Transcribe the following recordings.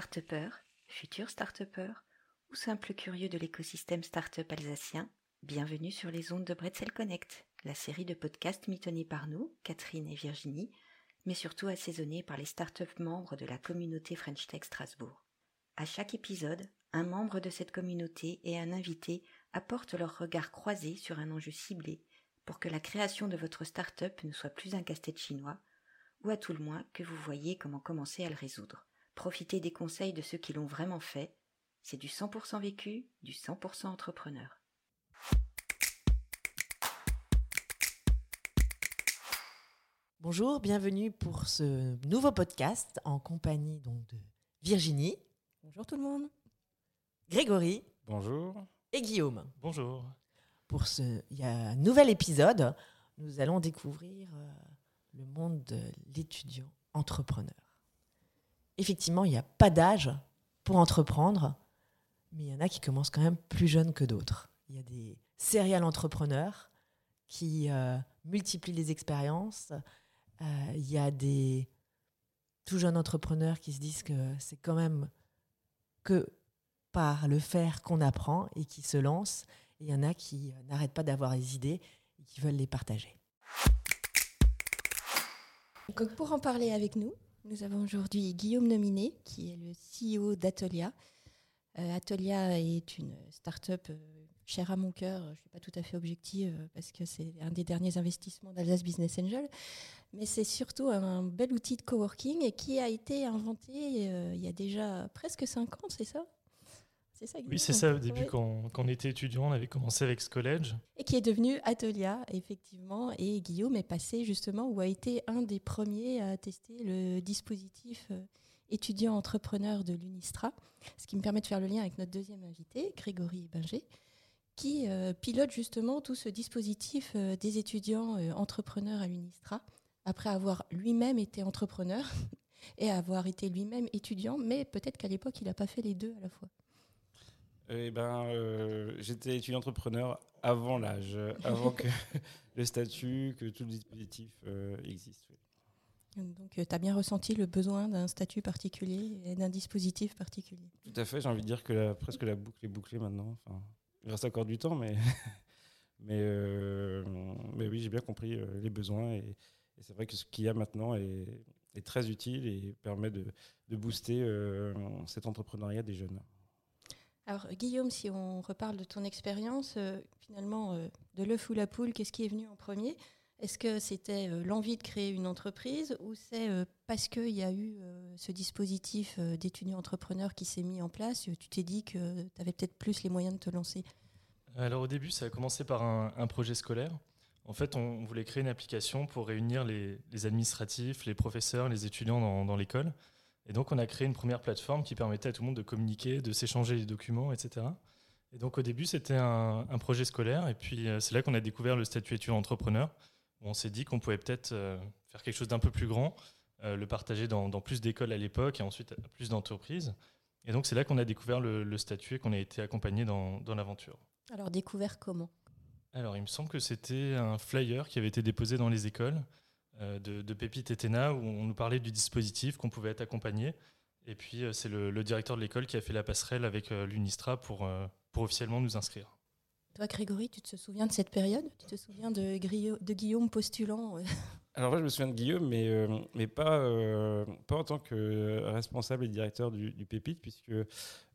start futur start ou simple curieux de l'écosystème start-up alsacien, bienvenue sur les ondes de Bretzel Connect, la série de podcasts mitonnés par nous, Catherine et Virginie, mais surtout assaisonnés par les start-up membres de la communauté French Tech Strasbourg. À chaque épisode, un membre de cette communauté et un invité apportent leur regard croisé sur un enjeu ciblé pour que la création de votre start-up ne soit plus un casse-tête chinois, ou à tout le moins que vous voyez comment commencer à le résoudre. Profitez des conseils de ceux qui l'ont vraiment fait. C'est du 100% vécu, du 100% entrepreneur. Bonjour, bienvenue pour ce nouveau podcast en compagnie donc de Virginie. Bonjour tout le monde. Grégory. Bonjour. Et Guillaume. Bonjour. Pour ce il y a un nouvel épisode, nous allons découvrir euh, le monde de l'étudiant entrepreneur effectivement, il n'y a pas d'âge pour entreprendre, mais il y en a qui commencent quand même plus jeunes que d'autres. Il y a des serial entrepreneurs qui euh, multiplient les expériences. Euh, il y a des tout jeunes entrepreneurs qui se disent que c'est quand même que par le faire qu'on apprend et qui se lancent. Il y en a qui euh, n'arrêtent pas d'avoir des idées et qui veulent les partager. Pour en parler avec nous, nous avons aujourd'hui Guillaume Nominé, qui est le CEO d'Atolia. Euh, Atolia est une start-up euh, chère à mon cœur. Je ne suis pas tout à fait objective euh, parce que c'est un des derniers investissements d'Alsace Business Angel. Mais c'est surtout un bel outil de coworking et qui a été inventé il y a déjà presque cinq ans, c'est ça? Oui, c'est ça. Au début, quand, on était étudiant, on avait commencé avec ce collège. Et qui est devenu Atolia, effectivement. Et Guillaume est passé justement, ou a été un des premiers à tester le dispositif euh, étudiant entrepreneur de l'UNISTRA. Ce qui me permet de faire le lien avec notre deuxième invité, Grégory Binger, qui euh, pilote justement tout ce dispositif euh, des étudiants entrepreneurs à l'UNISTRA, après avoir lui-même été entrepreneur et avoir été lui-même étudiant, mais peut-être qu'à l'époque, il n'a pas fait les deux à la fois. Eh ben, euh, j'étais étudiant entrepreneur avant l'âge, avant que le statut, que tout le dispositif euh, existe. Donc, euh, tu as bien ressenti le besoin d'un statut particulier et d'un dispositif particulier. Tout à fait, j'ai envie de dire que presque la boucle est bouclée maintenant. Enfin, il reste encore du temps, mais, mais, mais oui, j'ai bien compris les besoins. Et, c'est vrai que ce qu'il y a maintenant est, est, très utile et permet de, de booster cet entrepreneuriat des jeunes. Alors Guillaume, si on reparle de ton expérience, euh, finalement, euh, de l'œuf ou la poule, qu'est-ce qui est venu en premier? Est-ce que c'était euh, l'envie de créer une entreprise ou c'est parce qu'il y a eu ce dispositif d'étudiants entrepreneurs qui s'est mis en place, tu t'es dit que tu avais peut-être plus les moyens de te lancer? Alors au début, ça a commencé par un, projet scolaire. En fait, on, voulait créer une application pour réunir les, administratifs, les professeurs, les étudiants dans l'école. Et donc, on a créé une première plateforme qui permettait à tout le monde de communiquer, de s'échanger les documents, etc. Et donc, au début, c'était un, projet scolaire. Et puis, euh, c'est là qu'on a découvert le statut étudiant entrepreneur. on s'est dit qu'on pouvait peut-être euh, faire quelque chose d'un peu plus grand, euh, le partager dans, plus d'écoles à l'époque et ensuite plus d'entreprises. Et donc, c'est là qu'on a découvert le, statut et qu'on a été accompagné dans, dans l'aventure. Alors, découvert comment? Alors, il me semble que c'était un flyer qui avait été déposé dans les écoles. Euh, de, de Pépite et où on nous parlait du dispositif, qu'on pouvait être accompagné. Et puis, euh, c'est le, directeur de l'école qui a fait la passerelle avec euh, l'UNISTRA pour, pour officiellement nous inscrire. Toi, Grégory, tu te souviens de cette période? Tu te souviens de, de Guillaume postulant Alors, moi, je me souviens de Guillaume, mais, mais pas, pas en tant que responsable et directeur du, du Pépite, puisque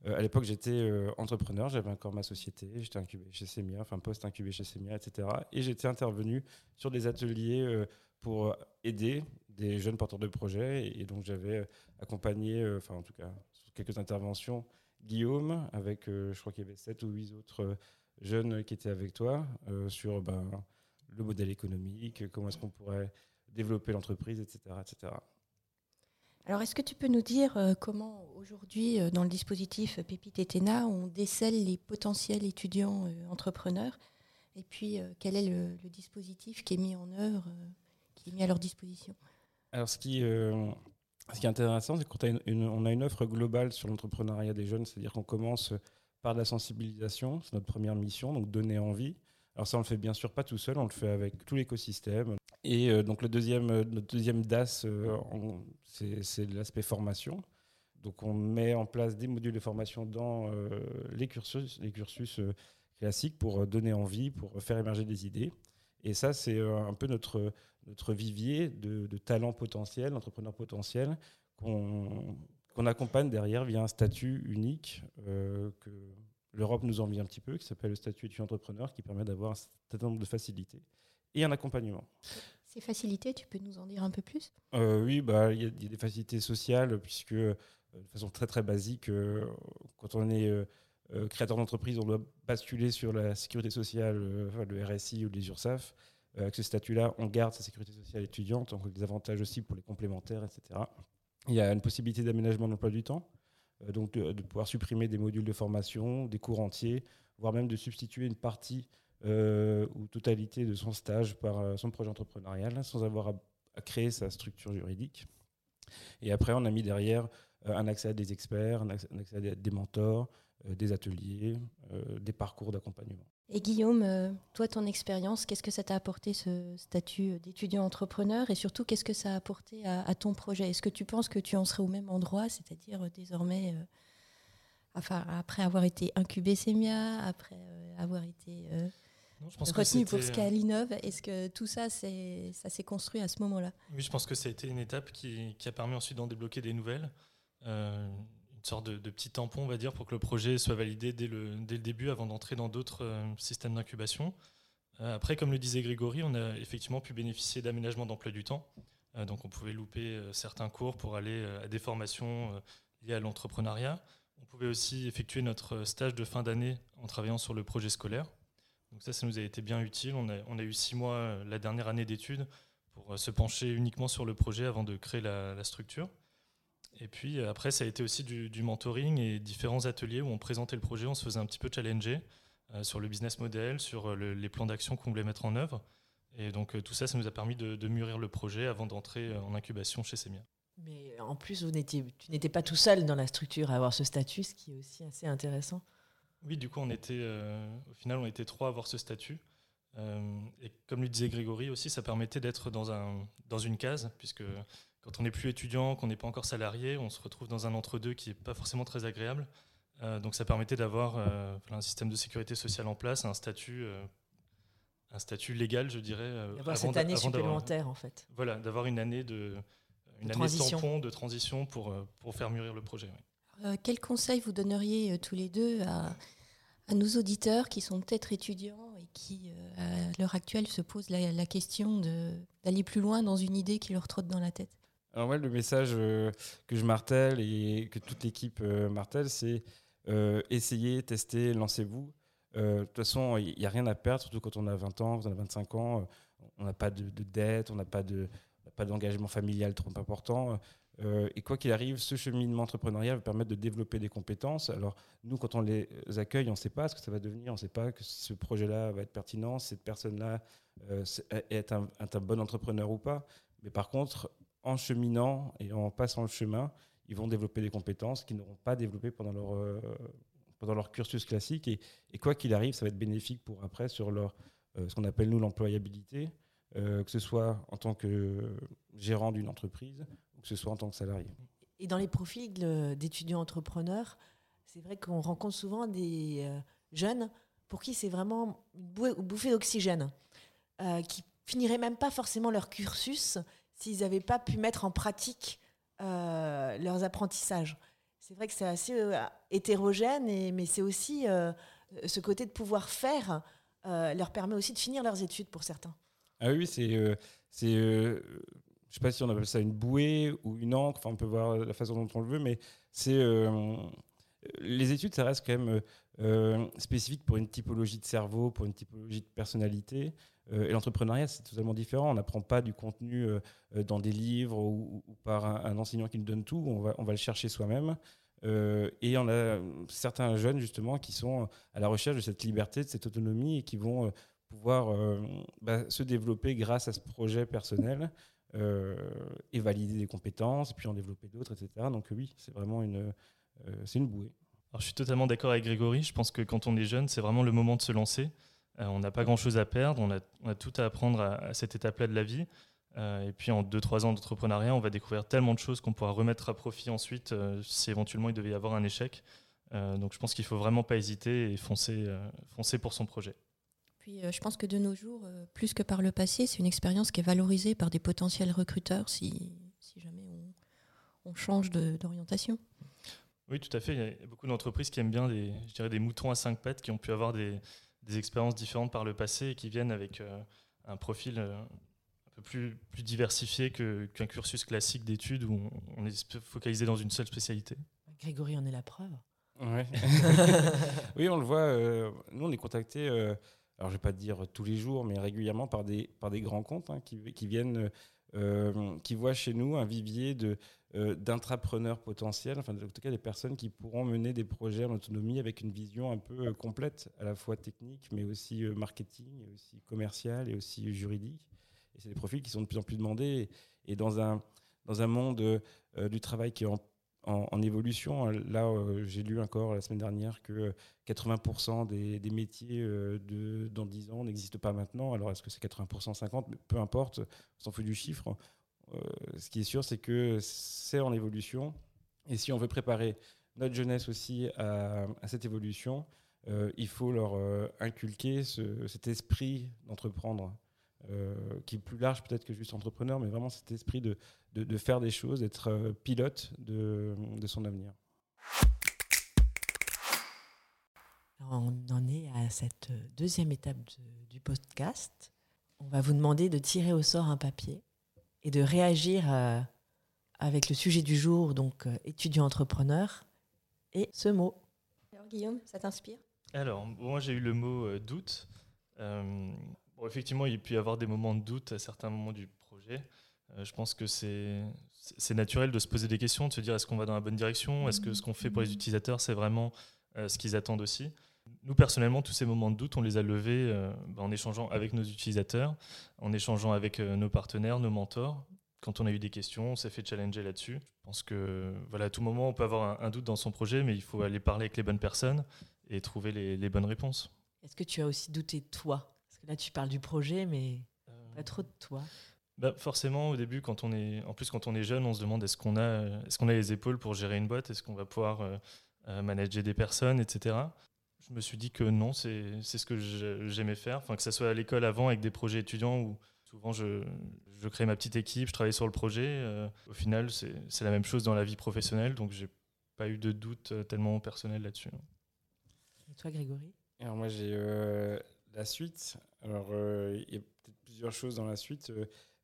à l'époque, j'étais entrepreneur, j'avais encore ma société, j'étais incubé chez Semia, enfin post-incubé chez Semia, etc. Et j'étais intervenu sur des ateliers pour aider des jeunes porteurs de projets. Et donc, j'avais accompagné, euh, enfin, en tout cas, quelques interventions, Guillaume, avec, euh, je crois qu'il y avait sept ou huit autres euh, jeunes qui étaient avec toi, sur ben, le modèle économique, comment est-ce qu'on pourrait développer l'entreprise, etc., etc. Alors, est-ce que tu peux nous dire comment aujourd'hui, dans le dispositif Pépite et Téna, on décèle les potentiels étudiants entrepreneurs? Et puis, quel est le, dispositif qui est mis en œuvre mis à leur disposition Alors, ce qui, euh, ce qui est intéressant, c'est qu'on a une, a une offre globale sur l'entrepreneuriat des jeunes, c'est-à-dire qu'on commence par la sensibilisation, c'est notre première mission, donc donner envie. Alors ça, on le fait bien sûr pas tout seul, on le fait avec tout l'écosystème. Et euh, donc le deuxième, notre deuxième DAS, euh, c'est l'aspect formation. donc on met en place des modules de formation dans les cursus, les cursus classiques pour donner envie, pour faire émerger des idées. Et ça, c'est un peu notre, notre vivier de, talents potentiels, d'entrepreneurs potentiels, qu'on accompagne derrière via un statut unique que l'Europe nous envie un petit peu, qui s'appelle le statut étudiant entrepreneur, qui permet d'avoir un certain nombre de facilités et un accompagnement. Ces facilités, tu peux nous en dire un peu plus? Euh, Oui, bah, il y, a des facilités sociales, puisque euh, de façon très très basique, euh, quand on est créateur d'entreprise, on doit basculer sur la sécurité sociale, le RSI ou les URSAF. avec ce statut-là, on garde sa sécurité sociale étudiante, donc des avantages aussi pour les complémentaires, etc. Il y a une possibilité d'aménagement de l'emploi du temps. Euh, donc de, pouvoir supprimer des modules de formation, des cours entiers, voire même de substituer une partie euh, ou totalité de son stage par euh, son projet entrepreneurial sans avoir à, créer sa structure juridique. Et après, on a mis derrière un accès à des experts, un accès, à des mentors, des ateliers, des parcours d'accompagnement. Et Guillaume, euh, toi, ton expérience, qu'est-ce que ça t'a apporté ce statut d'étudiant entrepreneur? Et surtout qu'est-ce que ça a apporté à, ton projet? Est-ce que tu penses que tu en serais au même endroit, c'est-à-dire euh, désormais, euh, enfin, après avoir été incubé Semia, après avoir été retenu pour Scalinov, est-ce que tout ça, ça s'est construit à ce moment-là? Oui, je pense que ça a été une étape qui, qui a permis ensuite d'en débloquer des nouvelles sorte de, petit tampon, on va dire, pour que le projet soit validé dès le, dès le début avant d'entrer dans d'autres euh, systèmes d'incubation. Euh, après, comme le disait Grégory, on a effectivement pu bénéficier d'aménagement d'emploi du temps. Euh, donc on pouvait louper certains cours pour aller à des formations liées à l'entrepreneuriat. On pouvait aussi effectuer notre stage de fin d'année en travaillant sur le projet scolaire. Donc ça, ça nous a été bien utile. On a, on a eu six mois la dernière année d'études pour se pencher uniquement sur le projet avant de créer la structure. Et puis euh, après, ça a été aussi du, mentoring et différents ateliers où on présentait le projet, on se faisait un petit peu challenger euh, sur le business model, sur euh, les plans d'action qu'on voulait mettre en œuvre. Et donc tout ça, ça nous a permis de, mûrir le projet avant d'entrer en incubation chez Semia. Mais en plus, vous tu n'étais pas tout seul dans la structure à avoir ce statut, ce qui est aussi assez intéressant. Oui, du coup, on était, au final, on était trois à avoir ce statut. et comme le disait Grégory aussi, ça permettait d'être dans, un, dans une case, puisque quand on n'est plus étudiant, qu'on n'est pas encore salarié, on se retrouve dans un entre-deux qui n'est pas forcément très agréable. Euh, donc ça permettait d'avoir euh, un système de sécurité sociale en place, un statut, euh, un statut légal, je dirais. D'avoir cette année supplémentaire, en fait. Voilà, d'avoir une année de, une année de tampon, de transition pour, pour faire mûrir le projet. quel conseil vous donneriez tous les deux à, à nos auditeurs qui sont peut-être étudiants et qui, à l'heure actuelle, se posent la, la question d'aller plus loin dans une idée qui leur trotte dans la tête? Alors le message euh, que je martèle et que toute l'équipe euh, martèle, c'est euh, essayez, testez, lancez-vous. De toute façon, il n'y a rien à perdre, surtout quand on a 20 ans, quand on a 25 ans, on n'a pas de, dette, on n'a pas de pas d'engagement familial trop important. et quoi qu'il arrive, ce cheminement entrepreneurial va permettre de développer des compétences. Alors, nous, quand on les accueille, on ne sait pas ce que ça va devenir, on ne sait pas que ce projet-là va être pertinent, cette personne-là est, un, bon entrepreneur ou pas. Mais par contre, en cheminant et en passant le chemin, ils vont développer des compétences qu'ils n'auront pas développées pendant leur, euh, pendant leur cursus classique. Et, quoi qu'il arrive, ça va être bénéfique pour après sur leur, euh, ce qu'on appelle nous l'employabilité, euh, que ce soit en tant que gérant d'une entreprise ou que ce soit en tant que salarié. Et dans les profils d'étudiants entrepreneurs, c'est vrai qu'on rencontre souvent des jeunes pour qui c'est vraiment une bouffée d'oxygène, qui finiraient même pas forcément leur cursus s'ils n'avaient pas pu mettre en pratique euh, leurs apprentissages. C'est vrai que c'est assez euh, hétérogène, et, mais c'est aussi euh, ce côté de pouvoir faire leur permet aussi de finir leurs études pour certains. Ah oui, c'est, c'est je sais pas si on appelle ça une bouée ou une encre, on peut voir la façon dont on le veut, mais c'est les études, ça reste quand même spécifique pour une typologie de cerveau, pour une typologie de personnalité. Euh, et l'entrepreneuriat, c'est totalement différent. On n'apprend pas du contenu euh, euh, dans des livres ou, par un, enseignant qui nous donne tout. On va, on va le chercher soi-même. et on a certains jeunes, justement, qui sont à la recherche de cette liberté, de cette autonomie et qui vont pouvoir bah, se développer grâce à ce projet personnel et valider des compétences, puis en développer d'autres, etc. Donc oui, c'est vraiment une, c'est une bouée. Alors, je suis totalement d'accord avec Grégory. Je pense que quand on est jeune, c'est vraiment le moment de se lancer. Euh, on n'a pas grand-chose à perdre, on a, tout à apprendre à, cette étape-là de la vie. et puis en 2-3 ans d'entrepreneuriat, on va découvrir tellement de choses qu'on pourra remettre à profit ensuite si éventuellement il devait y avoir un échec. donc je pense qu'il ne faut vraiment pas hésiter et foncer, foncer pour son projet. Puis je pense que de nos jours, plus que par le passé, c'est une expérience qui est valorisée par des potentiels recruteurs si, si jamais on, on change d'orientation. Oui, tout à fait. Il y a beaucoup d'entreprises qui aiment bien des, je dirais, des moutons à cinq pattes qui ont pu avoir des, des expériences différentes par le passé et qui viennent avec euh, un profil euh, un peu plus, plus diversifié qu'un cursus classique d'études où on, est focalisé dans une seule spécialité. Grégory en est la preuve. oui, on le voit. Euh, nous, on est contacté, alors je ne vais pas dire tous les jours, mais régulièrement par des, par des grands comptes hein, qui, qui, viennent, qui voient chez nous un vivier de d'intrapreneurs potentiels, enfin en tout cas des personnes qui pourront mener des projets en autonomie avec une vision un peu euh, complète, à la fois technique, mais aussi euh, marketing, et aussi commercial et aussi juridique. Et c'est des profils qui sont de plus en plus demandés. Et dans un, dans un monde du travail qui est en en, évolution. Là, j'ai lu encore la semaine dernière que 80% des, des, métiers de, dans 10 ans n'existent pas maintenant. Alors, est-ce que c'est 80%, 50% Peu importe, on s'en fout du chiffre. Euh, ce qui est sûr, c'est que c'est en évolution. Et si on veut préparer notre jeunesse aussi à, cette évolution, euh, il faut leur euh, inculquer cet esprit d'entreprendre, qui est plus large peut-être que juste entrepreneur, mais vraiment cet esprit de, faire des choses, d'être pilote de, son avenir. on en est à cette deuxième étape du podcast. On va vous demander de tirer au sort un papier et de réagir euh, avec le sujet du jour, donc euh, étudiant-entrepreneur, et ce mot. Alors Guillaume, ça t'inspire? Alors, moi j'ai eu le mot euh, doute. bon, effectivement, il peut y avoir des moments de doute à certains moments du projet. je pense que c'est naturel de se poser des questions, de se dire est-ce qu'on va dans la bonne direction? Est-ce que ce qu'on fait pour les utilisateurs, c'est vraiment ce qu'ils attendent aussi? Nous, personnellement, tous ces moments de doute, on les a levés euh, en échangeant avec nos utilisateurs, en échangeant avec euh, nos partenaires, nos mentors. Quand on a eu des questions, on s'est fait challenger là-dessus. Je pense que voilà, à tout moment, on peut avoir un, doute dans son projet, mais il faut aller parler avec les bonnes personnes et trouver les, bonnes réponses. Est-ce que tu as aussi douté de toi? Parce que là, tu parles du projet, mais pas trop de toi. Bah, forcément, au début, quand on est, en plus quand on est jeune, on se demande est-ce qu'on a, est-ce qu'on a les épaules pour gérer une boîte, est-ce qu'on va pouvoir euh, manager des personnes, etc je me suis dit que non, c'est ce que j'aimais faire. Enfin, que ce soit à l'école avant avec des projets étudiants où souvent je, je crée ma petite équipe, je travaillais sur le projet. Euh, au final, c'est la même chose dans la vie professionnelle, donc j'ai pas eu de doute euh, tellement personnel là-dessus. Et toi, Grégory? Alors moi, j'ai euh, la suite. Alors, il y a peut-être plusieurs choses dans la suite.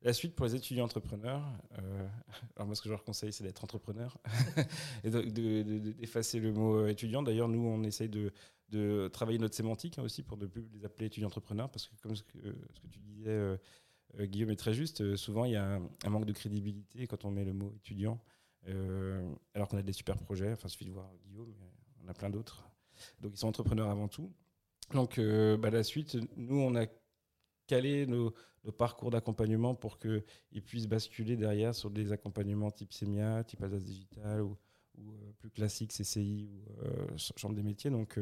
La suite pour les étudiants entrepreneurs, alors moi ce que je leur conseille c'est d'être entrepreneur et d'effacer le mot étudiant. D'ailleurs nous on essaye de, de travailler notre sémantique hein, aussi pour ne plus les appeler étudiants entrepreneurs, parce que comme ce que, ce que tu disais, euh, euh, Guillaume, est très juste, euh, souvent il y a un, manque de crédibilité quand on met le mot étudiant, alors qu'on a des super projets, enfin il suffit de voir Guillaume, on a plein d'autres. Donc ils sont entrepreneurs avant tout. Donc bah, la suite, nous on a calé nos, parcours d'accompagnement pour qu'ils puissent basculer derrière sur des accompagnements type SEMIA, type Alsace Digital ou, ou plus classique CCI ou Chambre des métiers. Donc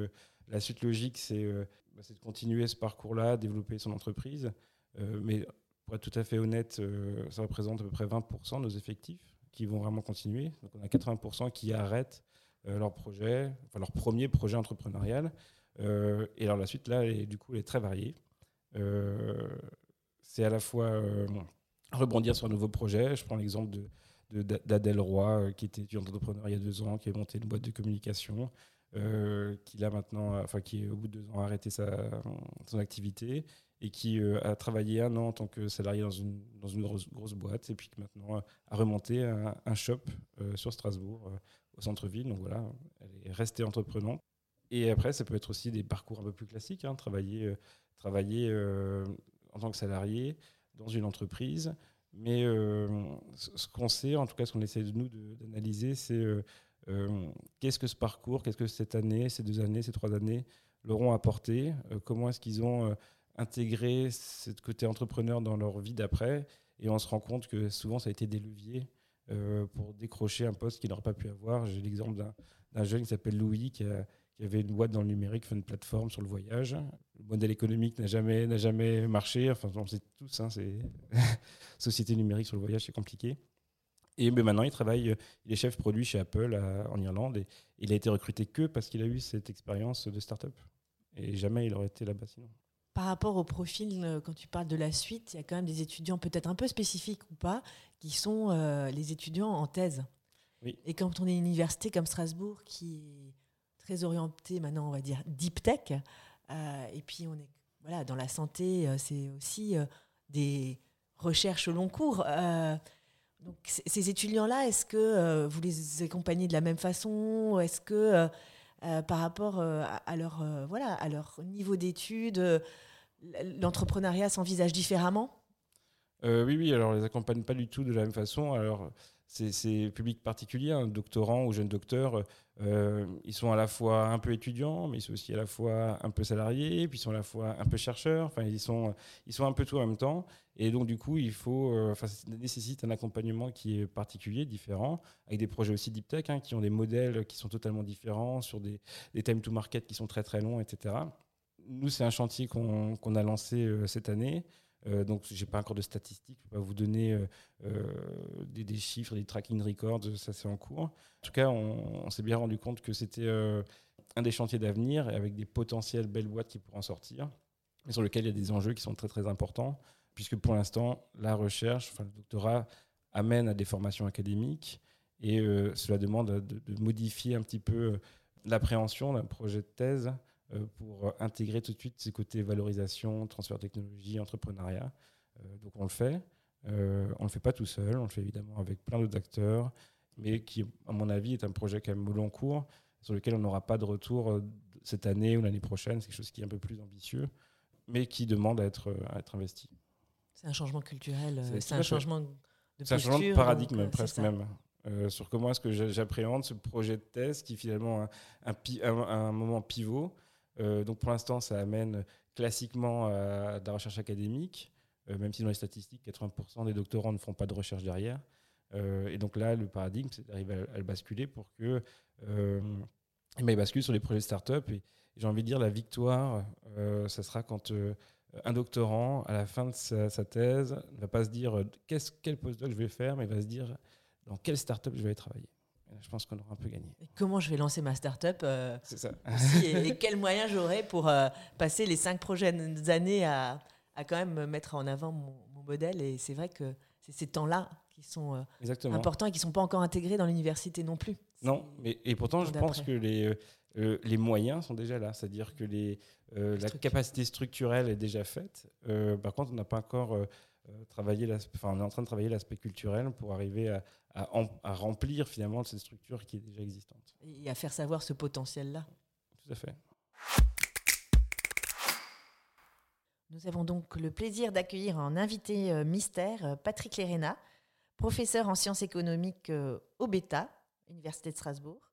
la suite logique, euh, bah, c'est de continuer ce parcours-là, développer son entreprise. Euh, mais pour être tout à fait honnête, euh, ça représente à peu près 20% de nos effectifs qui vont vraiment continuer. Donc on a 80% qui arrêtent leur projet, leur premier projet entrepreneurial. et alors la suite, là, du coup, elle est très variée. c'est à la fois rebondir sur un nouveau projet. Je prends l'exemple de, d'Adèle Roy, qui était entrepreneur il y a deux ans, qui a monté une boîte de communication. Euh, qui a maintenant, enfin qui au bout de deux ans a arrêté sa, son activité et qui euh, a travaillé un an en tant que salarié dans une, dans une grosse, grosse boîte et puis qui maintenant a remonté un, shop euh, sur Strasbourg au centre-ville. Donc voilà, elle est restée entreprenante. Et après, ça peut être aussi des parcours un peu plus classiques, hein, travailler, travailler en tant que salarié dans une entreprise. Mais ce qu'on sait, en tout cas ce qu'on essaie de nous d'analyser, c'est euh, qu'est-ce que ce parcours, qu'est-ce que cette année, ces deux années, ces trois années leur ont apporté? Euh, Comment est-ce qu'ils ont euh, intégré ce côté entrepreneur dans leur vie d'après? Et on se rend compte que souvent, ça a été des leviers pour décrocher un poste qu'ils n'auraient pas pu avoir. J'ai l'exemple d'un jeune qui s'appelle Louis, qui avait une boîte dans le numérique, une plateforme sur le voyage. Le modèle économique n'a jamais, jamais marché. Enfin, on sait tous, hein, c'est société numérique sur le voyage, c'est compliqué. Et mais maintenant, il travaille, il est chef produit chez Apple en Irlande et il a été recruté que parce qu'il a eu cette expérience de start-up. Et jamais il aurait été là-bas sinon. Par rapport au profil, euh, quand tu parles de la suite, il y a quand même des étudiants peut-être un peu spécifiques ou pas, qui sont euh, les étudiants en thèse. Oui. Et quand on est une université comme Strasbourg, qui est très orientée maintenant, on va dire, deep tech, euh, et puis on est voilà, dans la santé, c'est aussi des recherches au long cours. Donc ces étudiants-là, est-ce que vous les accompagnez de la même façon? Est-ce que euh, par rapport euh, à, leur, euh, voilà, à leur niveau d'études L'entrepreneuriat s'envisage différemment? Oui, oui, alors on les accompagne pas du tout de la même façon. Alors, c'est public particulier, un doctorant ou jeune docteur, ils sont à la fois un peu étudiants, mais ils sont aussi à la fois un peu salariés, puis ils sont à la fois un peu chercheurs, enfin ils sont, ils sont un peu tout en même temps. Et donc du coup, il faut, enfin, ça nécessite un accompagnement qui est particulier, différent, avec des projets aussi deep tech, hein, qui ont des modèles qui sont totalement différents, sur des, des thèmes to market qui sont très très longs, etc. Nous, c'est un chantier qu'on a lancé cette année. Euh, donc, je n'ai pas encore de statistiques, je ne peux pas vous donner euh, euh, des, chiffres, des tracking records, ça c'est en cours. En tout cas, on, s'est bien rendu compte que c'était un des chantiers d'avenir avec des potentielles belles boîtes qui pourront sortir, mais sur lesquels il y a des enjeux qui sont très très importants, puisque pour l'instant, la recherche, le doctorat amène à des formations académiques et cela demande de, modifier un petit peu l'appréhension d'un projet de thèse pour intégrer tout de suite ces côtés valorisation, transfert de technologie, entrepreneuriat. Euh, donc on le fait. Euh, on ne le fait pas tout seul, on le fait évidemment avec plein d'autres acteurs, mais qui, à mon avis, est un projet quand même au long cours, sur lequel on n'aura pas de retour cette année ou l'année prochaine. C'est quelque chose qui est un peu plus ambitieux, mais qui demande à être, à être investi. C'est un changement culturel, c'est un changement de C'est un changement de paradigme, presque même. sur comment est-ce que j'appréhende ce projet de thèse qui finalement un, un, un moment pivot euh, donc pour l'instant, ça amène classiquement à de la recherche académique, euh, même si dans les statistiques, 80% des doctorants ne font pas de recherche derrière. Euh, et donc là, le paradigme, c'est d'arriver à, le basculer pour que il bascule sur les projets start-up. Et, j'ai envie de dire, la victoire, ça sera quand un doctorant, à la fin de sa, thèse, ne va pas se dire qu'est-ce, quel postdoc je vais faire, mais il va se dire dans quelle start-up je vais travailler je pense qu'on aura un peu gagné. comment je vais lancer ma start-up euh, C'est ça. et, quels moyens j'aurai pour euh, passer les cinq prochaines années à, à, quand même mettre en avant mon, modèle? Et c'est vrai que c'est ces temps-là qui sont euh, importants et qui ne sont pas encore intégrés dans l'université non plus. Non, mais, et pourtant, je pense que les, les moyens sont déjà là. C'est-à-dire que les, la capacité structurelle est déjà faite. par contre, on n'a pas encore travaillé, enfin, on est en train de travailler l'aspect culturel pour arriver à à, remplir finalement cette structure qui est déjà existante. Et à faire savoir ce potentiel-là. Tout à fait. Nous avons donc le plaisir d'accueillir en invité euh, mystère euh, Patrick Lérena, professeur en sciences économiques euh, au BETA, Université de Strasbourg,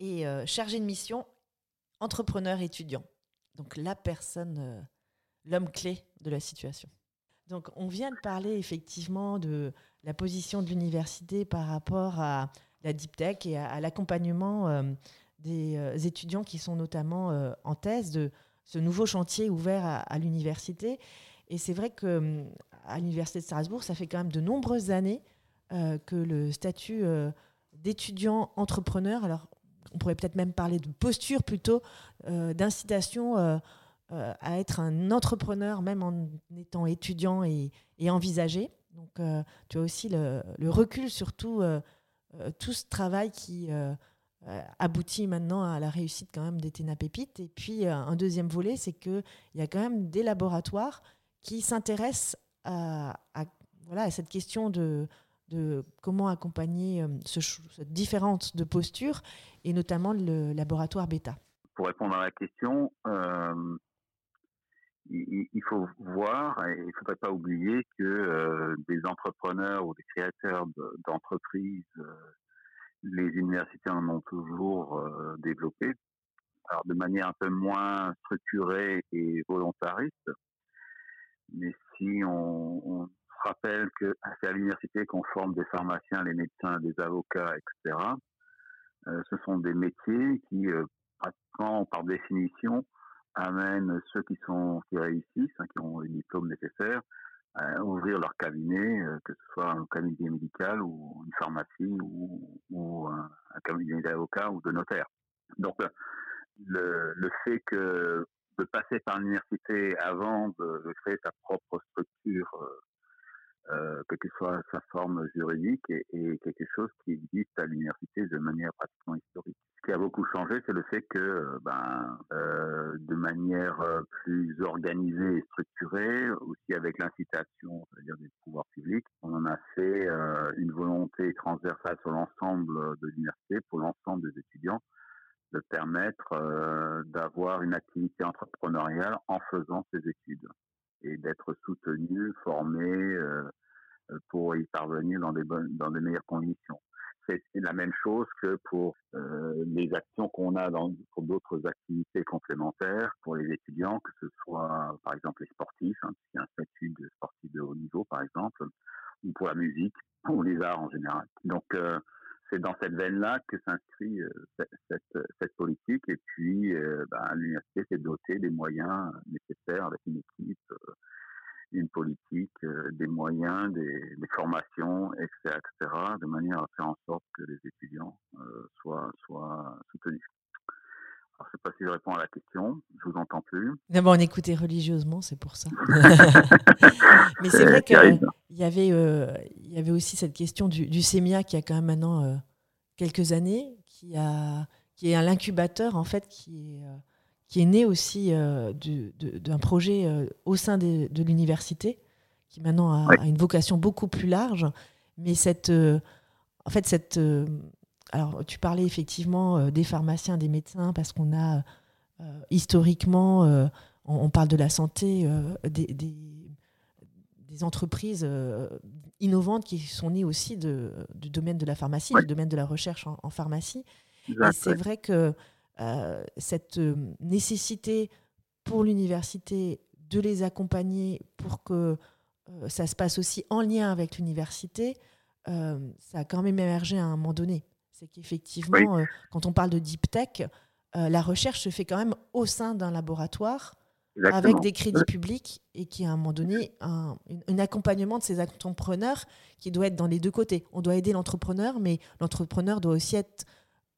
et chargé de mission entrepreneur étudiant. Donc la personne, l'homme clé de la situation. Donc on vient de parler effectivement de la position de l'université par rapport à la deep tech et à, l'accompagnement euh, des euh, étudiants qui sont notamment euh, en thèse de ce nouveau chantier ouvert à, l'université. Et c'est vrai que à l'université de Strasbourg, ça fait quand même de nombreuses années que le statut d'étudiant entrepreneur, alors on pourrait peut-être même parler de posture plutôt, d'incitation à être un entrepreneur, même en étant étudiant et, et envisagé. Donc, euh, tu as aussi le, recul sur euh, euh, tout, ce travail qui aboutit maintenant à la réussite quand même des Téna Pépites. Et puis, un deuxième volet, c'est qu'il y a quand même des laboratoires qui s'intéressent à, voilà, à cette question de, de comment accompagner ce, cette différence de posture, et notamment le laboratoire Beta. Pour répondre à la question, il, faut voir, et il ne faudrait pas oublier que euh, des entrepreneurs ou des créateurs d'entreprises, euh, les universités en ont toujours euh, développé, alors de manière un peu moins structurée et volontariste. Mais si on, on rappelle que c'est à l'université qu'on forme des pharmaciens, les médecins, des avocats, etc., ce sont des métiers qui pratiquement, par définition, amène ceux qui sont qui réussissent, hein, qui ont les diplômes nécessaires, à ouvrir leur cabinet, euh, que ce soit un cabinet médical ou une pharmacie ou, un, cabinet d'avocat ou de notaire. Donc le, le fait de passer par l'université avant de, de, créer sa propre structure euh, euh, quelle que soit sa forme juridique, et, quelque chose qui existe à l'université de manière pratiquement historique. Ce qui a beaucoup changé, c'est le fait que, ben, euh, de manière euh, plus organisée et structurée, aussi avec l'incitation, c'est-à-dire des pouvoirs publics, on en a fait euh, une volonté transversale sur l'ensemble de l'université pour l'ensemble des étudiants de permettre euh, d'avoir une activité entrepreneuriale en faisant ses études et d'être soutenu, formé euh, pour y parvenir dans des bonnes, dans des meilleures conditions. C'est la même chose que pour euh, les actions qu'on a dans, pour d'autres activités complémentaires pour les étudiants, que ce soit par exemple les sportifs, hein, a un statut de sportif de haut niveau par exemple, ou pour la musique ou les arts en général. Donc euh, c'est dans cette veine-là que s'inscrit euh, cette, cette, politique. Et puis, euh, ben, l'université s'est dotée des moyens nécessaires avec une équipe, euh, une politique, euh, des moyens, des, des, formations, etc., etc., de manière à faire en sorte que les étudiants euh, soient, soient soutenus. Je ne sais pas si je réponds à la question, je vous entends plus. D'abord, on écoutait religieusement, c'est pour ça. Mais c'est vrai qu'il y, avait, euh, il y avait aussi cette question du, du SEMIA qui a quand même maintenant euh, quelques années, qui, a, qui est l'incubateur en fait, qui est, euh, qui est né aussi euh, d'un projet euh, au sein de, de l'université, qui maintenant a, Oui. a une vocation beaucoup plus large. Mais cette, euh, en fait, cette, euh, alors tu parlais effectivement euh, des pharmaciens, des médecins, parce qu'on a euh, historiquement, euh, on, on parle de la santé, des, des, des entreprises innovantes qui sont nées aussi de, du domaine de la pharmacie, du domaine de la recherche en, en pharmacie. Et c'est ouais. vrai que euh, cette nécessité pour l'université de les accompagner pour que euh, ça se passe aussi en lien avec l'université, euh, ça a quand même émergé à un moment donné. C'est qu'effectivement, euh, quand on parle de deep tech, euh, la recherche se fait quand même au sein d'un laboratoire avec des crédits publics et qui à un moment donné un, accompagnement de ces entrepreneurs qui doit être dans les deux côtés. On doit aider l'entrepreneur, mais l'entrepreneur doit aussi être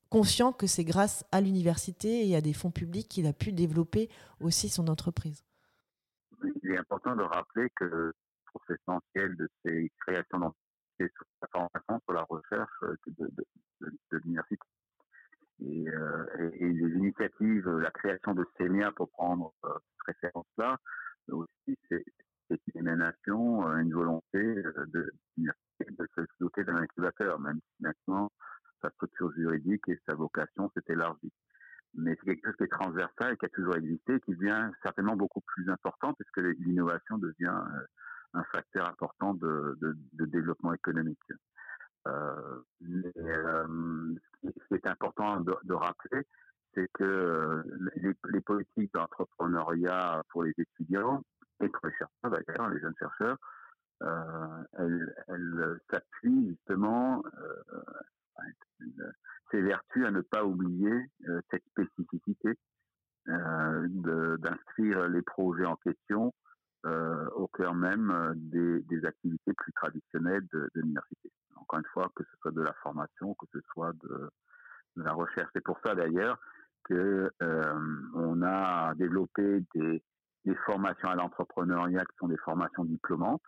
conscient que c'est grâce à l'université et à des fonds publics qu'il a pu développer aussi son entreprise. il est important de rappeler que pour essentiel de ces créations sur la formation, sur la recherche euh, de, de, l'université. Et, euh, et, et, les initiatives, la création de CEMIA pour prendre euh, cette référence-là, aussi c'est une émanation, euh, une volonté euh, de se doter d'un incubateur, même si maintenant sa structure juridique et sa vocation s'est élargie mais c'est quelque chose qui est transversal, qui a toujours existé, et qui devient certainement beaucoup plus important puisque l'innovation devient euh, un facteur important de, développement économique. Euh, euh, ce qui est important de, rappeler, c'est que euh, les, politiques d'entrepreneuriat pour les étudiants et pour les chercheurs d'ailleurs, les jeunes chercheurs, elles, elles s'appuient justement euh, s'évertue à ne pas oublier cette spécificité d'inscrire les projets en question au cœur même euh, des, des, activités plus traditionnelles de, de l'université. Encore une fois, que ce soit de la formation, que ce soit de, de la recherche. C'est pour ça d'ailleurs que euh, on a développé des, des formations à l'entrepreneuriat qui sont des formations diplômantes,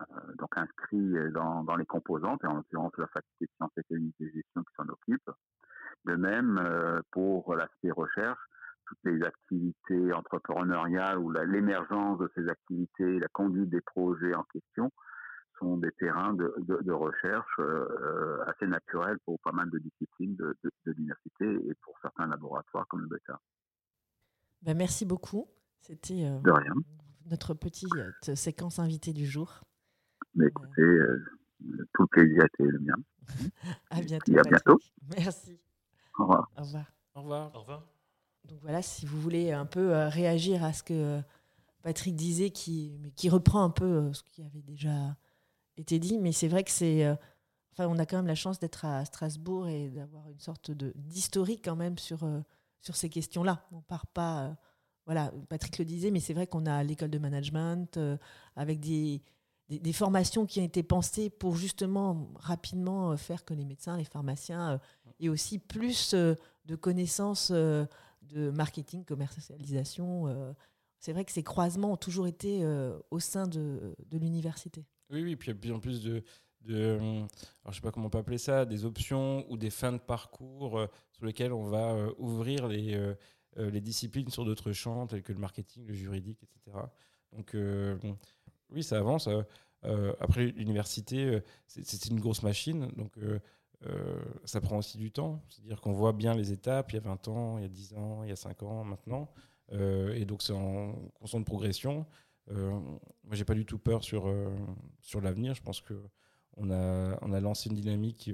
euh, donc inscrits dans, dans, les composantes, et en l'occurrence la faculté de sciences économiques et gestion qui s'en occupe. De même, euh, pour l'aspect recherche, toutes les activités entrepreneuriales ou l'émergence de ces activités, la conduite des projets en question, sont des terrains de, de, de recherche euh, assez naturels pour pas mal de disciplines de, de l'université et pour certains laboratoires comme le BETA. Ben merci beaucoup. C'était euh, notre petite euh, séquence invitée du jour. Mais écoutez, euh, tout le plaisir été le mien. à bientôt. Et à bientôt. Merci. Au revoir. Au revoir. Au revoir. Au revoir. Donc voilà, si vous voulez un peu euh, réagir à ce que Patrick disait, qui, mais qui reprend un peu euh, ce qui avait déjà été dit, mais c'est vrai que c'est. euh, on a quand même la chance d'être à Strasbourg et d'avoir une sorte d'historique quand même sur, euh, ces questions-là. On part pas. voilà, Patrick le disait, mais c'est vrai qu'on a l'école de management avec des, formations qui ont été pensées pour justement rapidement faire que les médecins, les pharmaciens aient aussi plus de connaissances de marketing, commercialisation. c'est vrai que ces croisements ont toujours été au sein de, de l'université. Oui, oui, puis il y a en plus de, de alors je sais pas comment on peut appeler ça, des options ou des fins de parcours sur lesquelles on va ouvrir les, les disciplines sur d'autres champs tels que le marketing, le juridique, etc. Donc oui, ça avance. après, l'université, c'est une grosse machine, donc ça prend aussi du temps. C'est-à-dire qu'on voit bien les étapes, il y a 20 ans, il y a 10 ans, il y a 5 ans maintenant. et donc c'est en constante progression. Euh, moi, j'ai pas du tout peur sur, sur l'avenir. Je pense que on a, on a lancé une dynamique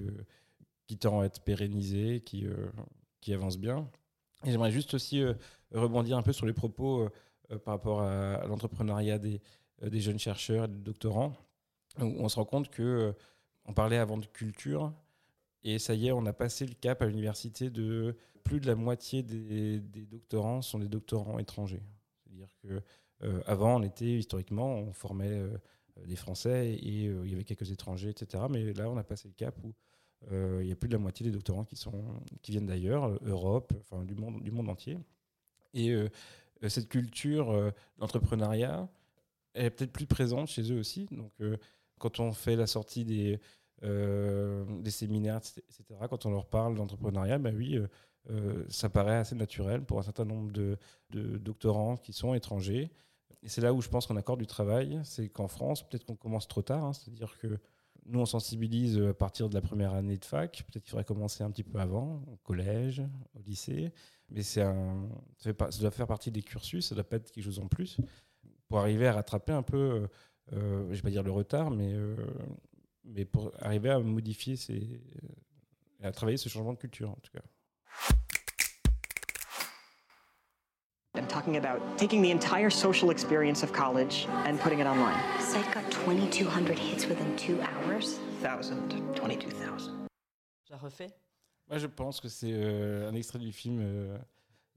qui tend à être pérennisée, qui, qui avance bien. Et j'aimerais juste aussi rebondir un peu sur les propos par rapport à, l'entrepreneuriat des, des, jeunes chercheurs et des doctorants. On se rend compte que on parlait avant de culture, et ça y est, on a passé le cap à l'université de plus de la moitié des, doctorants sont des doctorants étrangers. C'est-à-dire que avant, on était historiquement, on formait des Français et il y avait quelques étrangers, etc. Mais là, on a passé le cap où il y a plus de la moitié des doctorants qui, sont, qui viennent d'ailleurs, Europe, enfin du monde, du monde entier. Et cette culture d'entrepreneuriat, elle est peut-être plus présente chez eux aussi. Donc, quand on fait la sortie des, des séminaires, etc., quand on leur parle d'entrepreneuriat, ben oui, ça paraît assez naturel pour un certain nombre de, doctorants qui sont étrangers. Et c'est là où je pense qu'on accorde du travail, c'est qu'en France, peut-être qu'on commence trop tard, hein, c'est-à-dire que nous, on sensibilise à partir de la première année de fac, peut-être qu'il faudrait commencer un petit peu avant, au collège, au lycée, mais c'est un, ça, doit faire partie des cursus, ça ne doit pas être quelque chose en plus, pour arriver à rattraper un peu, euh, je ne vais pas dire le retard, mais, euh, mais pour arriver à modifier, ces, à travailler ce changement de culture en tout cas. I'm talking about taking the entire social experience of college and putting it online. Site got 2,200 hits within two hours? 1,000, 22,000. Ça refait? Moi, je pense que c'est euh, un extrait du film euh,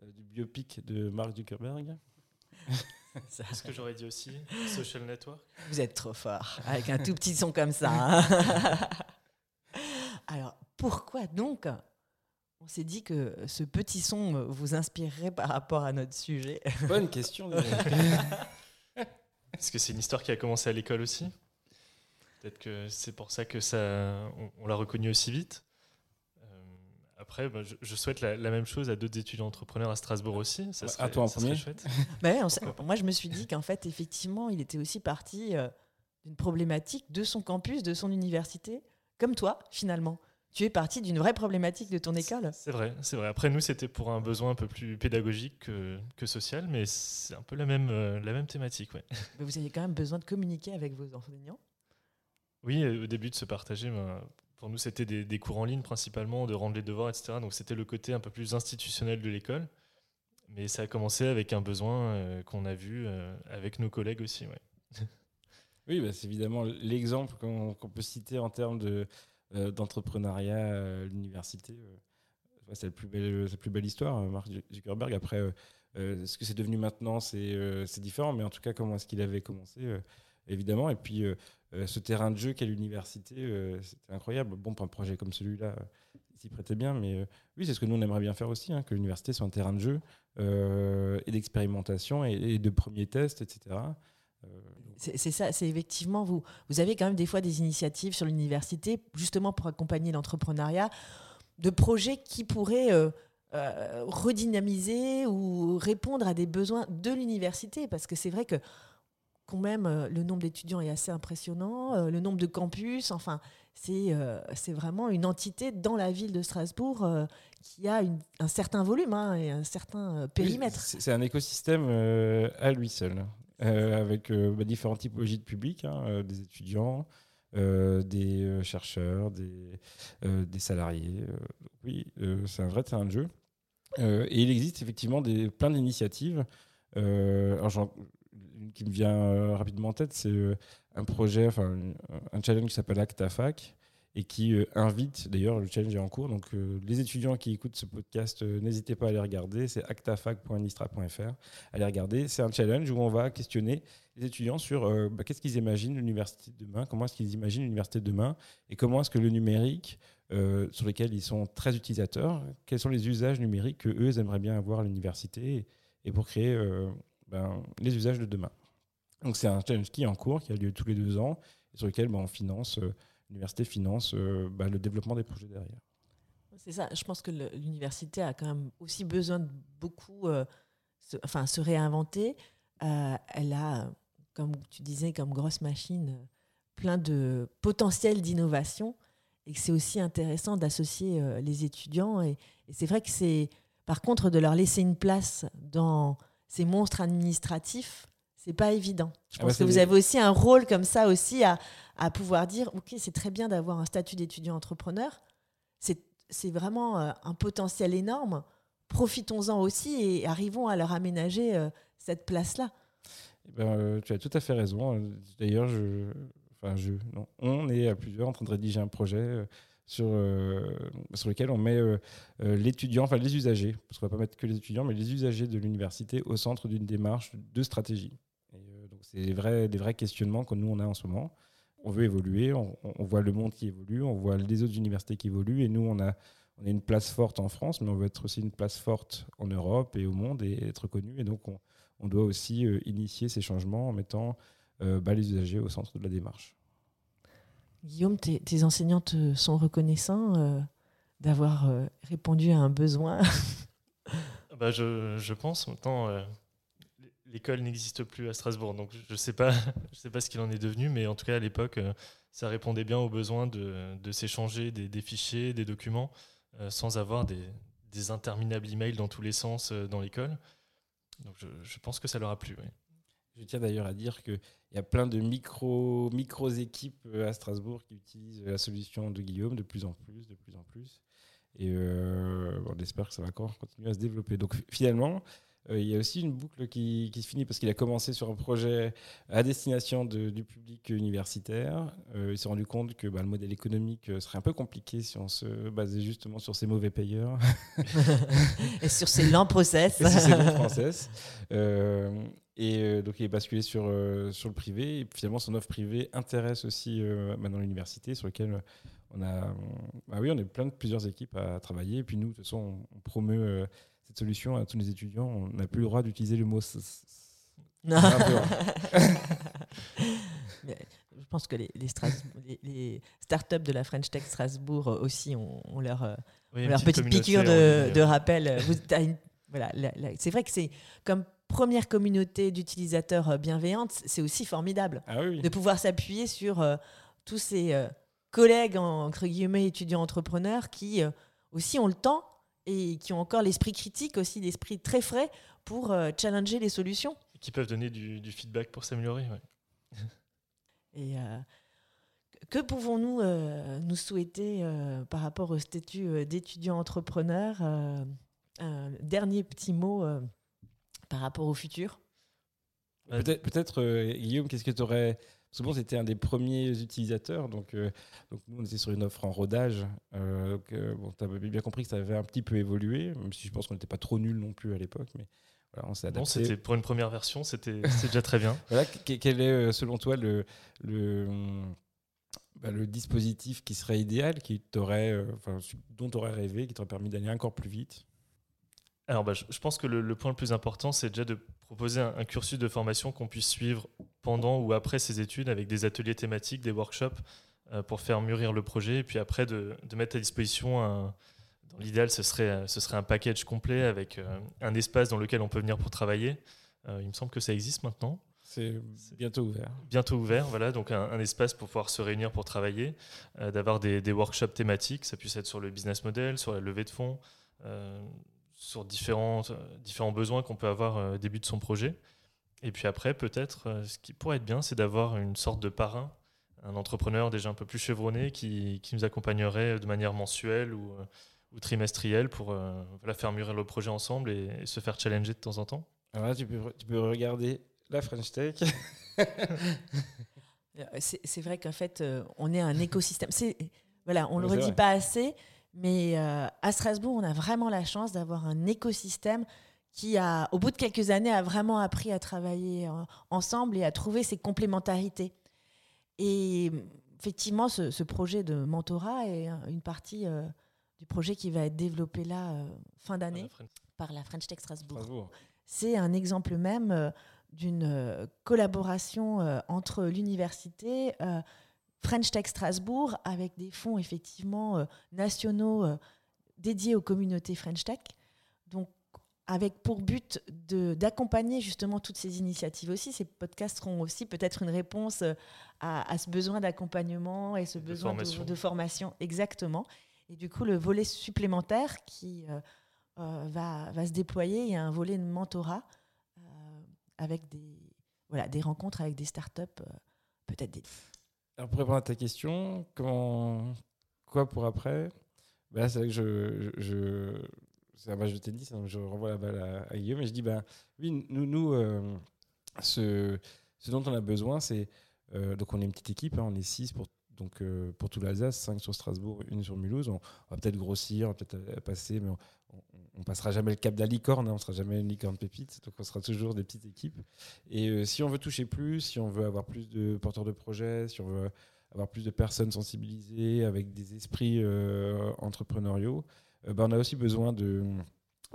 euh, du biopic de Mark Zuckerberg. C'est ce que j'aurais dit aussi, Social Network? Vous êtes trop fort, avec un tout petit son comme ça. Hein. Alors, pourquoi donc on s'est dit que ce petit son vous inspirerait par rapport à notre sujet? Bonne question. Est-ce que c'est une histoire qui a commencé à l'école aussi? Peut-être que c'est pour ça que ça, on, l'a reconnu aussi vite. Après, bah, je, souhaite la, même chose à d'autres étudiants entrepreneurs à Strasbourg aussi. Ça serait, à toi en premier. Chouette. Bah moi, je me suis dit qu'en fait, effectivement, il était aussi parti euh, d'une problématique de son campus, de son université, comme toi, finalement tu es parti d'une vraie problématique de ton école. C'est vrai, c'est vrai. Après, nous, c'était pour un besoin un peu plus pédagogique que, que social, mais c'est un peu la même, euh, la même thématique. Ouais. Mais vous avez quand même besoin de communiquer avec vos enseignants Oui, au début de se partager, ben, pour nous, c'était des, cours en ligne principalement, de rendre les devoirs, etc. Donc, c'était le côté un peu plus institutionnel de l'école. Mais ça a commencé avec un besoin euh, qu'on a vu euh, avec nos collègues aussi. Oui, bah, c'est évidemment l'exemple qu'on peut citer en termes de euh, d'entrepreneuriat à l'université. C'est la plus belle, la plus belle histoire, euh, Mark Zuckerberg. Après, ce que c'est devenu maintenant, c'est différent, mais en tout cas, comment est-ce qu'il avait commencé évidemment. Et puis, ce terrain de jeu qu'est l'université, c'était incroyable. Bon, pour un projet comme celui-là, s'y prêtait bien, mais oui, c'est ce que nous, on aimerait bien faire aussi, hein, que l'université soit un terrain de jeu et d'expérimentation et, et, de premiers tests, etc. C'est ça, c'est effectivement vous. Vous avez quand même des fois des initiatives sur l'université, justement pour accompagner l'entrepreneuriat, de projets qui pourraient euh, euh, redynamiser ou répondre à des besoins de l'université, parce que c'est vrai que quand même euh, le nombre d'étudiants est assez impressionnant, le nombre de campus, enfin c'est c'est vraiment une entité dans la ville de Strasbourg qui a un certain volume hein, et un certain périmètre. c'est un écosystème à lui seul. Euh, avec euh, bah, différentes typologies de publics, hein, euh, des étudiants, des chercheurs, des, des salariés. oui, c'est un vrai terrain de jeu. et il existe effectivement des, plein d'initiatives. alors, qui me vient rapidement en tête, c'est un projet, enfin un challenge qui s'appelle ActaFac et qui euh, invite, d'ailleurs le challenge est en cours, donc euh, les étudiants qui écoutent ce podcast, euh, n'hésitez pas à aller regarder, c'est actafag.nistra.fr, allez regarder, c'est un challenge où on va questionner les étudiants sur euh, bah, qu'est-ce qu'ils imaginent l'université de demain, comment est-ce qu'ils imaginent l'université de demain, et comment est-ce que le numérique, euh, sur lequel ils sont très utilisateurs, quels sont les usages numériques que eux ils aimeraient bien avoir à l'université, et pour créer euh, ben, les usages de demain. Donc c'est un challenge qui est en cours, qui a lieu tous les deux ans, sur lequel ben, on finance, euh, l'université finance euh, ben, le développement des projets derrière. C'est ça. Je pense que l'université a quand même aussi besoin de beaucoup, euh, se, enfin, se réinventer. Elle a, comme tu disais, comme grosse machine, plein de potentiel d'innovation. Et c'est aussi intéressant d'associer les étudiants. Et c'est vrai que c'est, par contre, de leur laisser une place dans ces monstres administratifs, c'est pas évident. Je Ah pense bah, que vous avez aussi un rôle comme ça aussi à, à pouvoir dire, ok, c'est très bien d'avoir un statut d'étudiant entrepreneur. C'est vraiment euh, un potentiel énorme. Profitons-en aussi et arrivons à leur aménager euh, cette place-là. Eh ben, euh, tu as tout à fait raison. D'ailleurs, je, enfin, je, non, on est à plusieurs en train de rédiger un projet euh, sur, euh, sur lequel on met euh, euh, l'étudiant, enfin les usagers, parce qu'on va pas mettre que les étudiants, mais les usagers de l'université au centre d'une démarche de stratégie. C'est des vrais, des questionnements que nous on a en ce moment. On veut évoluer, on, voit le monde qui évolue, on voit les autres universités qui évoluent, et nous on a on a une place forte en France, mais on veut être aussi une place forte en Europe et au monde et être connu. Et donc, on, doit aussi initier ces changements en mettant bah, les usagers au centre de la démarche. Guillaume, tes, tes enseignants te sont reconnaissants euh, d'avoir euh, répondu à un besoin? Ah Bah, je, pense. Euh, l'école n'existe plus à Strasbourg, donc je ne sais, pas- sais pas ce qu'il en est devenu, mais en tout cas, à l'époque, euh, ça répondait bien aux besoins de, s'échanger des, fichiers, des documents, euh, sans avoir des, interminables emails dans tous les sens euh, dans l'école. Je, pense que ça leur a plu. Je tiens d'ailleurs à dire qu'il y a plein de micro, micros équipes euh, à Strasbourg qui utilisent la solution de Guillaume de plus en plus, de plus en plus. Et euh, on espère que ça va encore continuer à se développer. Donc finalement, il y a aussi une boucle qui, qui se finit parce qu'il a commencé sur un projet à destination de- du public universitaire. Euh, il s'est rendu compte que bah, le modèle économique euh, serait un peu compliqué si on se basait justement sur ces mauvais payeurs. et sur ces lents process. Et c'est bon française. Euh, et euh, donc, il est basculé sur, euh, sur le privé. Et finalement, son offre privée intéresse aussi euh, maintenant l'université, sur lequel on a, bah oui, on est plein de plusieurs équipes à travailler. Et puis nous, de toute façon, on, on promeut euh, cette solution à tous les étudiants. On n'a plus le droit d'utiliser le mot. s- s- Non. Je pense que les, les, Stras- les- les startups de la French Tech Strasbourg euh, aussi ont, ont leur, euh, Oui, leur petite piqûre de, rappel. Voilà, la- c'est vrai que c'est comme première communauté d'utilisateurs euh, bienveillante, c'est aussi formidable Ah oui, de pouvoir s'appuyer sur euh, tous ces euh, collègues en- entre guillemets étudiants entrepreneurs qui euh, aussi ont le temps et qui ont encore l'esprit critique aussi l'esprit très frais pour euh, challenger les solutions. Qui peuvent donner du, du feedback pour s'améliorer. ouais. Et euh, que pouvons-nous euh, nous souhaiter euh, par rapport au statut euh, d'étudiant entrepreneur euh, Un dernier petit mot euh, par rapport au futur? Peut-être, euh, Guillaume, qu'est-ce que tu aurais. Bon, c'était un des premiers utilisateurs, donc, euh, donc nous, on était sur une offre en rodage. Euh, donc, euh, bon, tu avais bien compris que ça avait un petit peu évolué, même si je pense qu'on n'était pas trop nuls non plus à l'époque, mais voilà, on s'est adapté. c'était pour une première version, c'était déjà très bien. Voilà, quel est, euh, selon toi, le, le, hum, bah, le dispositif qui serait idéal, qui enfin, dont tu aurais rêvé, qui t'aurait permis d'aller encore plus vite? Alors, bah, je, je pense que le, le point le plus important, c'est déjà de proposer un, un cursus de formation qu'on puisse suivre pendant ou après ses études avec des ateliers thématiques, des workshops euh, pour faire mûrir le projet et puis après de, de mettre à disposition un. Dans l'idéal, ce serait, ce serait un package complet avec euh, un espace dans lequel on peut venir pour travailler. Euh, il me semble que ça existe maintenant. C'est bientôt ouvert. bientôt ouvert, voilà, donc un, un espace pour pouvoir se réunir pour travailler, euh, d'avoir des, des workshops thématiques, ça puisse être sur le business model, sur la levée de fonds, euh, sur différents, euh, différents besoins qu'on peut avoir au début de son projet. Et puis après, peut-être, euh, ce qui pourrait être bien, c'est d'avoir une sorte de parrain, un entrepreneur déjà un peu plus chevronné qui, qui nous accompagnerait de manière mensuelle ou, euh, ou trimestrielle pour euh, voilà, faire mûrir le projet ensemble et, et se faire challenger de temps en temps. Alors là, tu peux, tu peux regarder la French Tech. Euh, C'est vrai qu'en fait, on est un écosystème. C'est Voilà, on ne le redit vrai. pas assez, mais euh, à Strasbourg, on a vraiment la chance d'avoir un écosystème qui, a, au bout de quelques années, a vraiment appris à travailler euh, ensemble et à trouver ses complémentarités. Et effectivement, ce, ce projet de mentorat est un- une partie euh, du projet qui va être développé là euh, fin d'année par la French Tech Strasbourg. Strasbourg. C'est un exemple même euh, d'une euh, collaboration euh, entre l'université, euh, French Tech Strasbourg, avec des fonds effectivement euh, nationaux euh, dédiés aux communautés French Tech. Avec pour but de- d'accompagner justement toutes ces initiatives aussi. Ces podcasts seront aussi peut-être une réponse euh, à, à ce besoin d'accompagnement et ce De besoin de formation. de formation. Exactement. Et du coup, le volet supplémentaire qui euh, euh, va, va se déployer, il y a un volet de mentorat euh, avec des, voilà, des rencontres avec des startups, euh, peut-être des Alors pour répondre à ta question, comment, quoi pour après? Ben Là, c'est vrai que je, je, je- c'est un match de tennis, hein, je renvoie la balle à, à Guillaume et je dis ben oui, nous, nous euh, ce, dont on a besoin, c'est euh, donc on est une petite équipe, hein, on est six pour donc euh, pour tout l'Alsace, 5 sur Strasbourg, une sur Mulhouse. On, va peut-être grossir, on va peut-être passer, mais on, on, passera jamais le cap de la licorne, hein, on sera jamais une licorne pépite, donc on sera toujours des petites équipes. Et si on veut toucher plus, si on veut avoir plus de porteurs de projets, si on veut avoir plus de personnes sensibilisées avec des esprits entrepreneuriaux, euh, ben, on a aussi besoin de,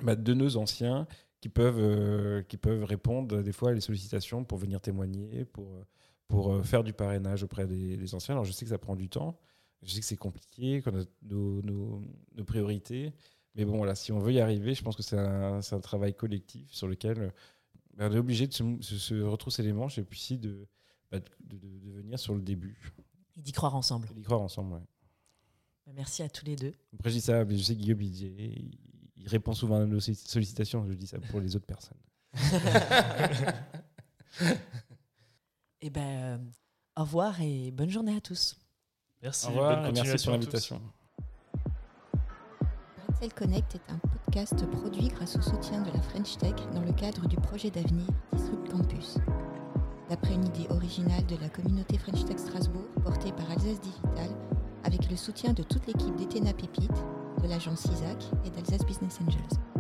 bah, de nos anciens qui peuvent, euh, qui peuvent répondre des fois à les sollicitations pour venir témoigner, pour, euh, pour euh, faire du parrainage auprès des, des anciens. Alors je sais que ça prend du temps, je sais que c'est compliqué, qu'on a nos, nos- nos priorités, mais bon, voilà, si on veut y arriver, je pense que c'est un, travail collectif sur lequel euh, ben, on est obligé de se, se- se retrousser les manches et puis aussi de, bah, de, de- de venir sur le début et d'y croire ensemble. d'y croire ensemble. ouais. Merci à tous les deux. Après, je dis ça, mais je sais que Guillaume, il, dit- il- répond souvent à nos sollic- sollicitations. Je dis ça pour les autres personnes. Et ben, euh, au revoir et bonne journée à tous. Merci, Au revoir bonne et merci pour l'invitation. Bretzel Connect est un podcast produit grâce au soutien de la French Tech dans le cadre du projet d'avenir Disrupt Campus. D'après une idée originale de la communauté French Tech Strasbourg portée par Alsace Digital, avec le soutien de toute l'équipe d'Etena Pépite, de l'agence CISAC et d'Alsace Business Angels.